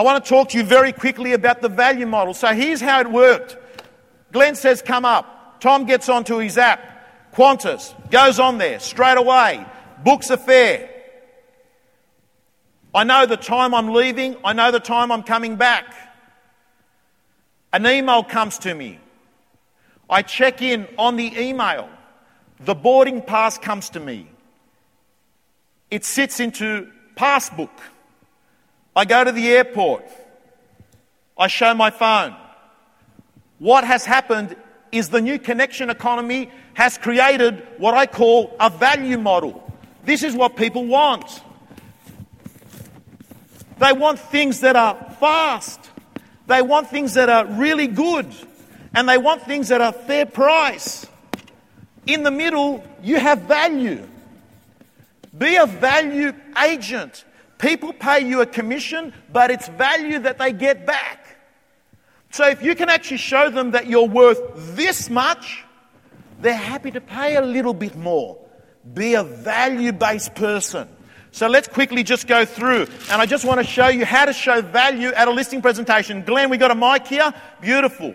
I want to talk to you very quickly about the value model. So here's how it worked. Glenn says, Come up. Tom gets onto his app. Qantas goes on there straight away, books a fare. I know the time I'm leaving, I know the time I'm coming back. An email comes to me. I check in on the email. The boarding pass comes to me. It sits into passbook. I go to the airport. I show my phone. What has happened is the new connection economy has created what I call a value model. This is what people want. They want things that are fast. They want things that are really good. And they want things that are fair price. In the middle, you have value. Be a value agent. People pay you a commission, but it's value that they get back. So if you can actually show them that you're worth this much, they're happy to pay a little bit more. Be a value based person. So let's quickly just go through. And I just want to show you how to show value at a listing presentation. Glenn, we got a mic here. Beautiful.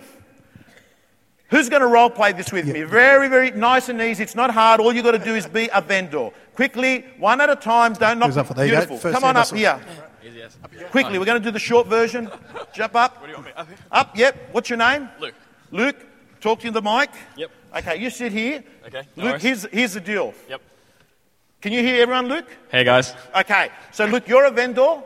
Who's going to role play this with me? Very, very nice and easy. It's not hard. All you've got to do is be a vendor. Quickly, one at a time. Don't knock. Who's up for- there you go. Beautiful. First Come on up here. Quickly, we're going to do the short version. Jump up. What do you want me? Up here? Up, yep. What's your name? Luke. Luke, talk to you in the mic. Yep. Okay, you sit here. Okay, no Luke, worries. here's, here's the deal. Yep. Can you hear everyone, Luke? Hey guys. Okay, so Luke, you're a vendor.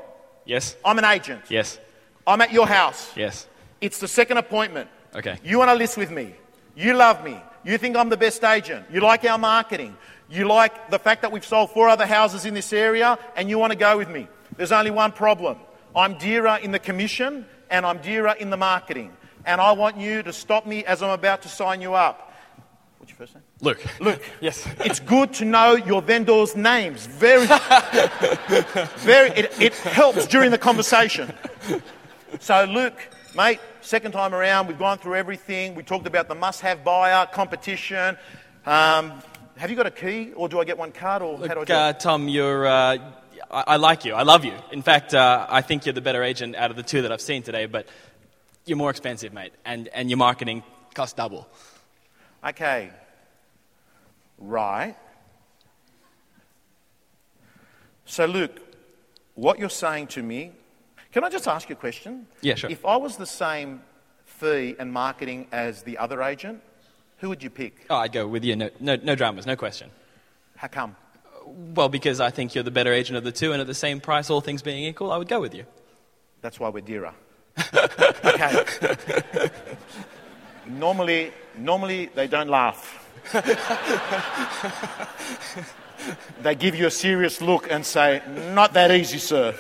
Yes. I'm an agent. Yes. I'm at your house. Yes. It's the second appointment. Okay. You want to list with me. You love me. You think I'm the best agent. You like our marketing. You like the fact that we've sold four other houses in this area and you want to go with me. There's only one problem. I'm dearer in the commission and I'm dearer in the marketing. And I want you to stop me as I'm about to sign you up. What's your first name? Luke. Luke. Yes. It's good to know your vendors' names. Very, very. It, it helps during the conversation. So, Luke, mate, second time around, we've gone through everything. We talked about the must-have buyer, competition. Um, have you got a key, or do I get one card, or how do I Look, do uh? Tom, you're. Uh, I, I like you. I love you. In fact, uh, I think you're the better agent out of the two that I've seen today. But you're more expensive, mate, and and your marketing costs double. Okay. Right. So, Luke, what you're saying to me, can I just ask you a question? Yeah, sure. If I was the same fee and marketing as the other agent, who would you pick? Oh, I'd go with you. No, no, no dramas, no question. How come? Well, because I think you're the better agent of the two, and at the same price, all things being equal, I would go with you. That's why we're dearer. okay. normally, normally they don't laugh. they give you a serious look and say, "Not that easy, sir."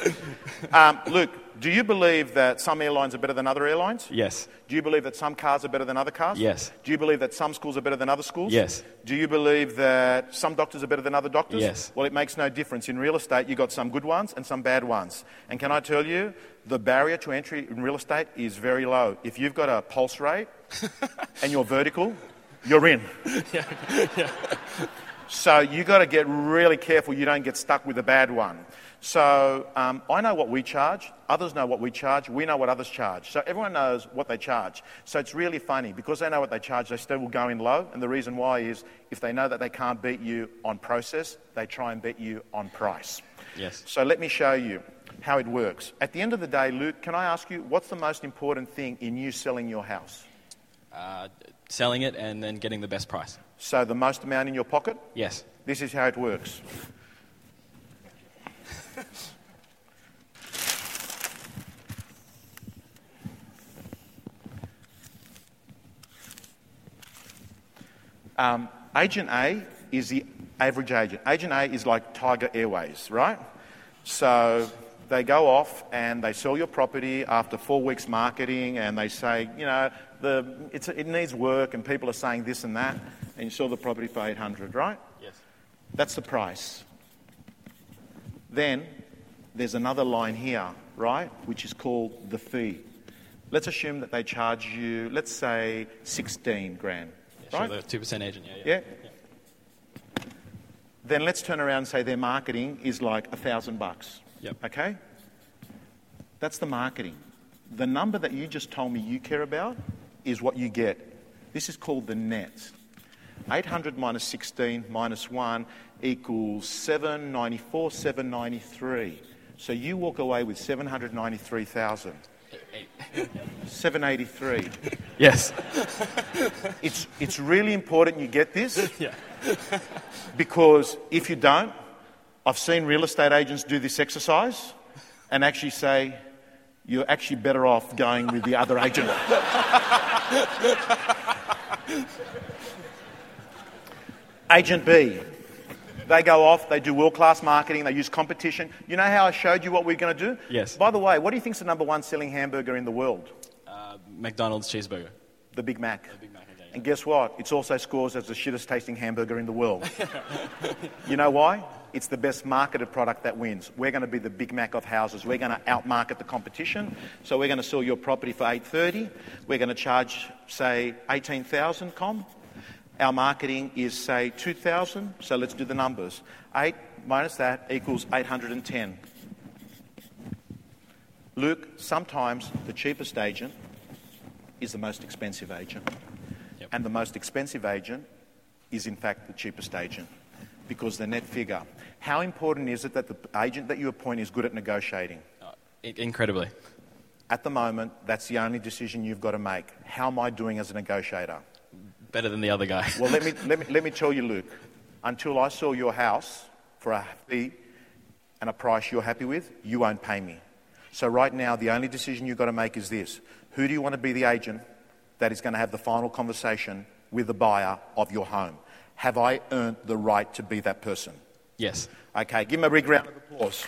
Um, Luke, do you believe that some airlines are better than other airlines? Yes. Do you believe that some cars are better than other cars? Yes. Do you believe that some schools are better than other schools? Yes. Do you believe that some doctors are better than other doctors? Yes. Well, it makes no difference. In real estate, you've got some good ones and some bad ones. And can I tell you, the barrier to entry in real estate is very low. If you've got a pulse rate and you're vertical, you're in. So you've got to get really careful you don't get stuck with a bad one. So um, I know what we charge. Others know what we charge. We know what others charge. So everyone knows what they charge. So it's really funny because they know what they charge. They still will go in low. And the reason why is if they know that they can't beat you on process, they try and beat you on price. Yes. So let me show you how it works. At the end of the day, Luke, can I ask you what's the most important thing in you selling your house? Uh, selling it and then getting the best price. So the most amount in your pocket? Yes. This is how it works. Um, agent A is the average agent. Agent A is like Tiger Airways, right? So they go off and they sell your property after four weeks marketing and they say, you know, the, it's, it needs work and people are saying this and that and you sell the property for 800, right? Yes. That's the price. Then there's another line here, right, which is called the fee. Let's assume that they charge you, let's say, 16 grand, Sure, right? the two percent agent. Yeah. Yeah. Yeah? Then let's turn around and say their marketing is like a thousand bucks. Yep. Okay? That's the marketing. The number that you just told me you care about is what you get. This is called the net. 800 minus 16 minus 1 equals 794, 793. So you walk away with 793,000. 783. Yes. It's, it's really important you get this Yeah. because if you don't, I've seen real estate agents do this exercise and actually say, you're actually better off going with the other agent. agent B. They go off, they do world class marketing, they use competition. You know how I showed you what we're going to do? Yes. By the way, what do you think's the number one selling hamburger in the world? Uh, McDonald's cheeseburger. The Big Mac. The Big Mac, okay. And guess what? It's also scores as the shittest tasting hamburger in the world. you know why? It's the best marketed product that wins. We're going to be the Big Mac of houses. We're going to outmarket the competition. So we're going to sell your property for 830. We're going to charge, say, 18,000 com. Our marketing is, say, 2,000. So let's do the numbers. 8 minus that equals 810. Luke, sometimes the cheapest agent is the most expensive agent. Yep. And the most expensive agent is, in fact, the cheapest agent because the net figure. How important is it that the agent that you appoint is good at negotiating? Uh, incredibly. At the moment, that's the only decision you've got to make. How am I doing as a negotiator? Better than the other guy. Well, let me, let me, let me tell you, Luke, until I sell your house for a fee and a price you're happy with, you won't pay me. So, right now, the only decision you've got to make is this Who do you want to be the agent that is going to have the final conversation with the buyer of your home? Have I earned the right to be that person? yes. Okay, give him a big round of applause.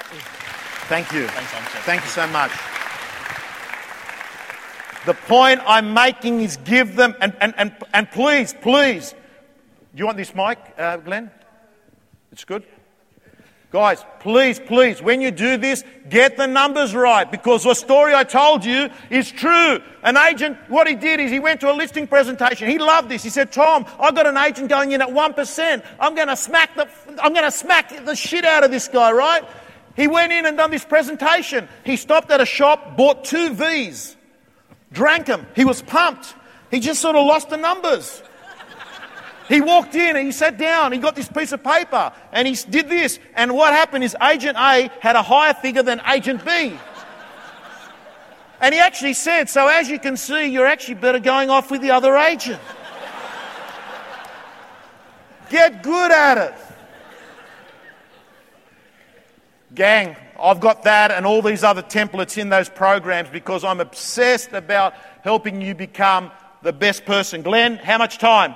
Thank you. Thanks, Thank you so much. The point I'm making is give them, and, and, and, and please, please, do you want this mic, uh, Glenn? It's good? Guys, please, please, when you do this, get the numbers right because the story I told you is true. An agent, what he did is he went to a listing presentation. He loved this. He said, Tom, I've got an agent going in at 1%. I'm going to smack the, I'm going to smack the shit out of this guy, right? He went in and done this presentation. He stopped at a shop, bought two V's, drank them. He was pumped. He just sort of lost the numbers. He walked in and he sat down. He got this piece of paper and he did this. And what happened is Agent A had a higher figure than Agent B. And he actually said, So as you can see, you're actually better going off with the other agent. Get good at it. Gang, I've got that and all these other templates in those programs because I'm obsessed about helping you become the best person. Glenn, how much time?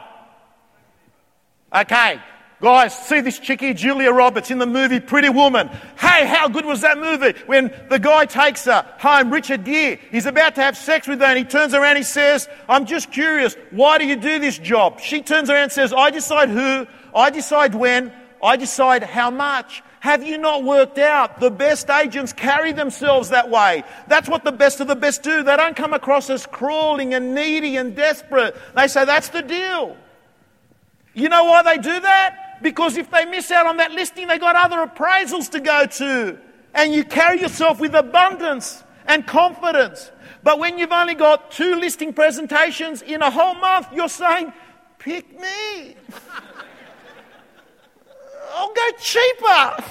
Okay, guys, see this chickie, Julia Roberts, in the movie Pretty Woman. Hey, how good was that movie? When the guy takes her home, Richard Gere, he's about to have sex with her and he turns around, and he says, I'm just curious, why do you do this job? She turns around and says, I decide who, I decide when, I decide how much. Have you not worked out? The best agents carry themselves that way. That's what the best of the best do. They don't come across as crawling and needy and desperate. They say, that's the deal. You know why they do that? Because if they miss out on that listing, they got other appraisals to go to. And you carry yourself with abundance and confidence. But when you've only got two listing presentations in a whole month, you're saying, pick me. I'll go cheaper.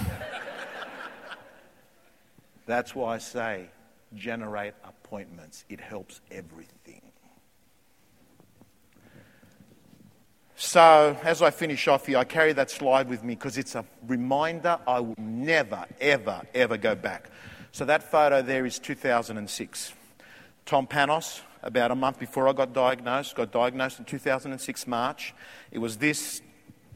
That's why I say generate appointments. It helps everything. So, as I finish off here, I carry that slide with me because it's a reminder I will never, ever, ever go back. So, that photo there is 2006. Tom Panos, about a month before I got diagnosed, got diagnosed in 2006 March. It was this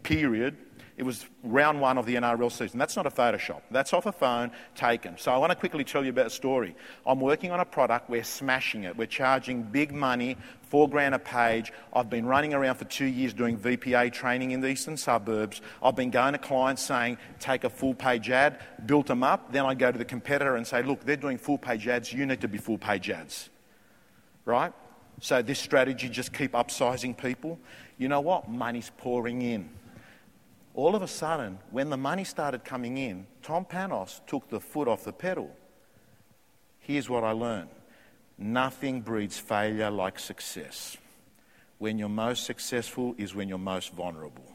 period. It was round one of the NRL season. That's not a Photoshop. That's off a phone taken. So I want to quickly tell you about a story. I'm working on a product. We're smashing it. We're charging big money, four grand a page. I've been running around for two years doing VPA training in the eastern suburbs. I've been going to clients saying, take a full page ad, built them up. Then I go to the competitor and say, look, they're doing full page ads. You need to be full page ads. Right? So this strategy, just keep upsizing people. You know what? Money's pouring in all of a sudden, when the money started coming in, Tom Panos took the foot off the pedal. Here's what I learned nothing breeds failure like success. When you're most successful is when you're most vulnerable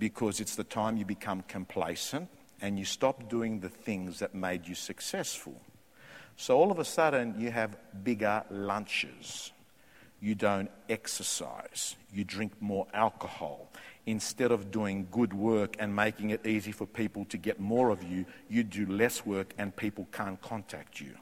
because it's the time you become complacent and you stop doing the things that made you successful. So all of a sudden, you have bigger lunches. You don't exercise. You drink more alcohol. Instead of doing good work and making it easy for people to get more of you, you do less work and people can't contact you.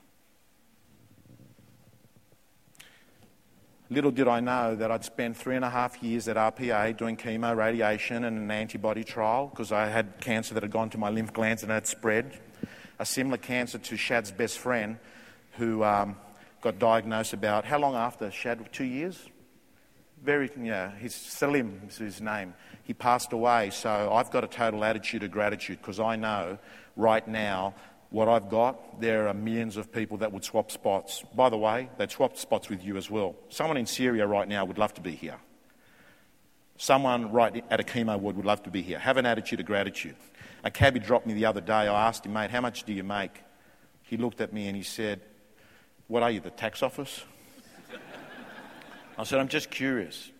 Little did I know that I'd spent three and a half years at RPA doing chemo, radiation, and an antibody trial because I had cancer that had gone to my lymph glands and had spread. A similar cancer to Shad's best friend, who um, got diagnosed about how long after Shad? Two years? Very, yeah, he's Salim is his name. He passed away, so I've got a total attitude of gratitude because I know right now what I've got, there are millions of people that would swap spots. By the way, they'd swap spots with you as well. Someone in Syria right now would love to be here. Someone right at a chemo ward would love to be here. Have an attitude of gratitude. A cabbie dropped me the other day. I asked him, mate, how much do you make? He looked at me and he said, What are you, the tax office? I said, I'm just curious.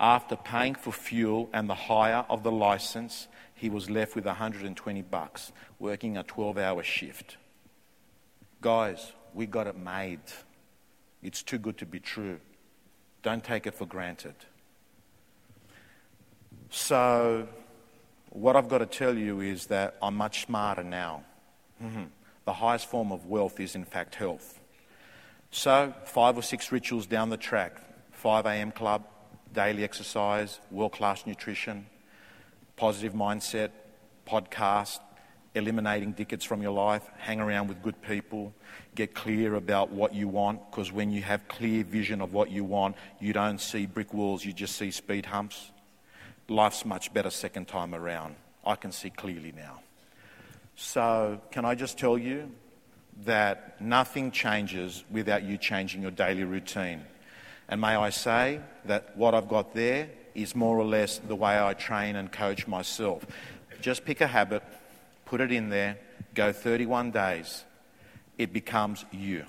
After paying for fuel and the hire of the license, he was left with 120 bucks, working a 12 hour shift. Guys, we got it made. It's too good to be true. Don't take it for granted. So, what I've got to tell you is that I'm much smarter now. Mm-hmm. The highest form of wealth is, in fact, health. So, five or six rituals down the track 5 a.m. club, daily exercise, world class nutrition, positive mindset, podcast, eliminating dickheads from your life, hang around with good people, get clear about what you want, because when you have clear vision of what you want, you don't see brick walls, you just see speed humps. Life's much better second time around. I can see clearly now. So, can I just tell you that nothing changes without you changing your daily routine? And may I say that what I've got there is more or less the way I train and coach myself. Just pick a habit, put it in there, go 31 days, it becomes you.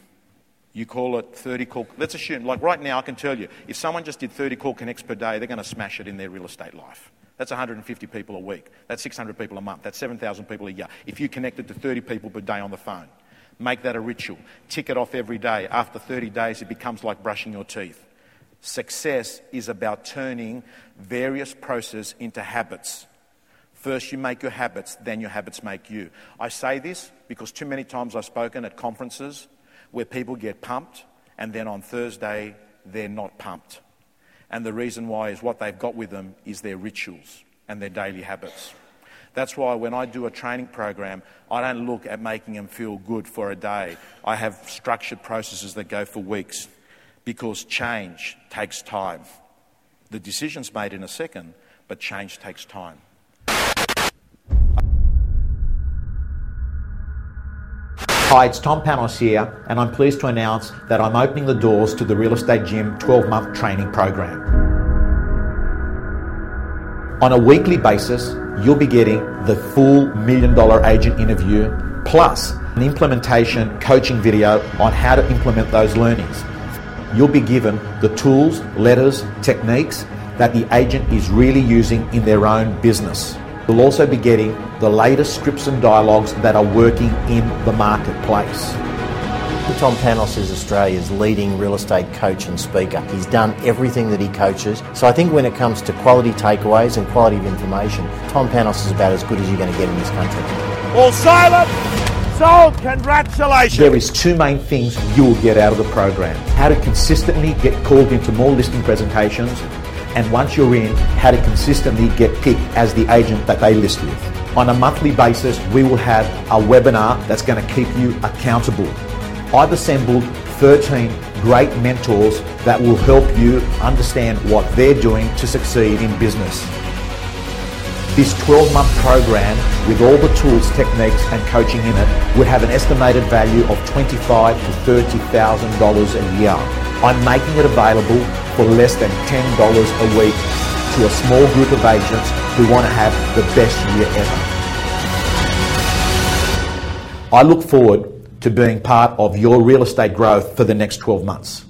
You call it 30 call. Let's assume, like right now, I can tell you, if someone just did 30 call connects per day, they're going to smash it in their real estate life. That's 150 people a week. That's 600 people a month. That's 7,000 people a year. If you connected to 30 people per day on the phone, make that a ritual. Tick it off every day. After 30 days, it becomes like brushing your teeth. Success is about turning various processes into habits. First, you make your habits, then your habits make you. I say this because too many times I've spoken at conferences where people get pumped and then on Thursday they're not pumped. And the reason why is what they've got with them is their rituals and their daily habits. That's why when I do a training program, I don't look at making them feel good for a day. I have structured processes that go for weeks because change takes time. The decision's made in a second, but change takes time. Hi, it's Tom Panos here, and I'm pleased to announce that I'm opening the doors to the Real Estate Gym 12 month training program. On a weekly basis, you'll be getting the full million dollar agent interview plus an implementation coaching video on how to implement those learnings you'll be given the tools, letters, techniques that the agent is really using in their own business. You'll also be getting the latest scripts and dialogues that are working in the marketplace. Tom Panos is Australia's leading real estate coach and speaker. He's done everything that he coaches. So I think when it comes to quality takeaways and quality of information, Tom Panos is about as good as you're going to get in this country. All silent! So, congratulations. There is two main things you will get out of the program. How to consistently get called into more listing presentations and once you're in, how to consistently get picked as the agent that they list with. On a monthly basis, we will have a webinar that's going to keep you accountable. I've assembled 13 great mentors that will help you understand what they're doing to succeed in business. This 12 month program with all the tools, techniques and coaching in it would have an estimated value of 25 to $30,000 a year. I'm making it available for less than $10 a week to a small group of agents who want to have the best year ever. I look forward to being part of your real estate growth for the next 12 months.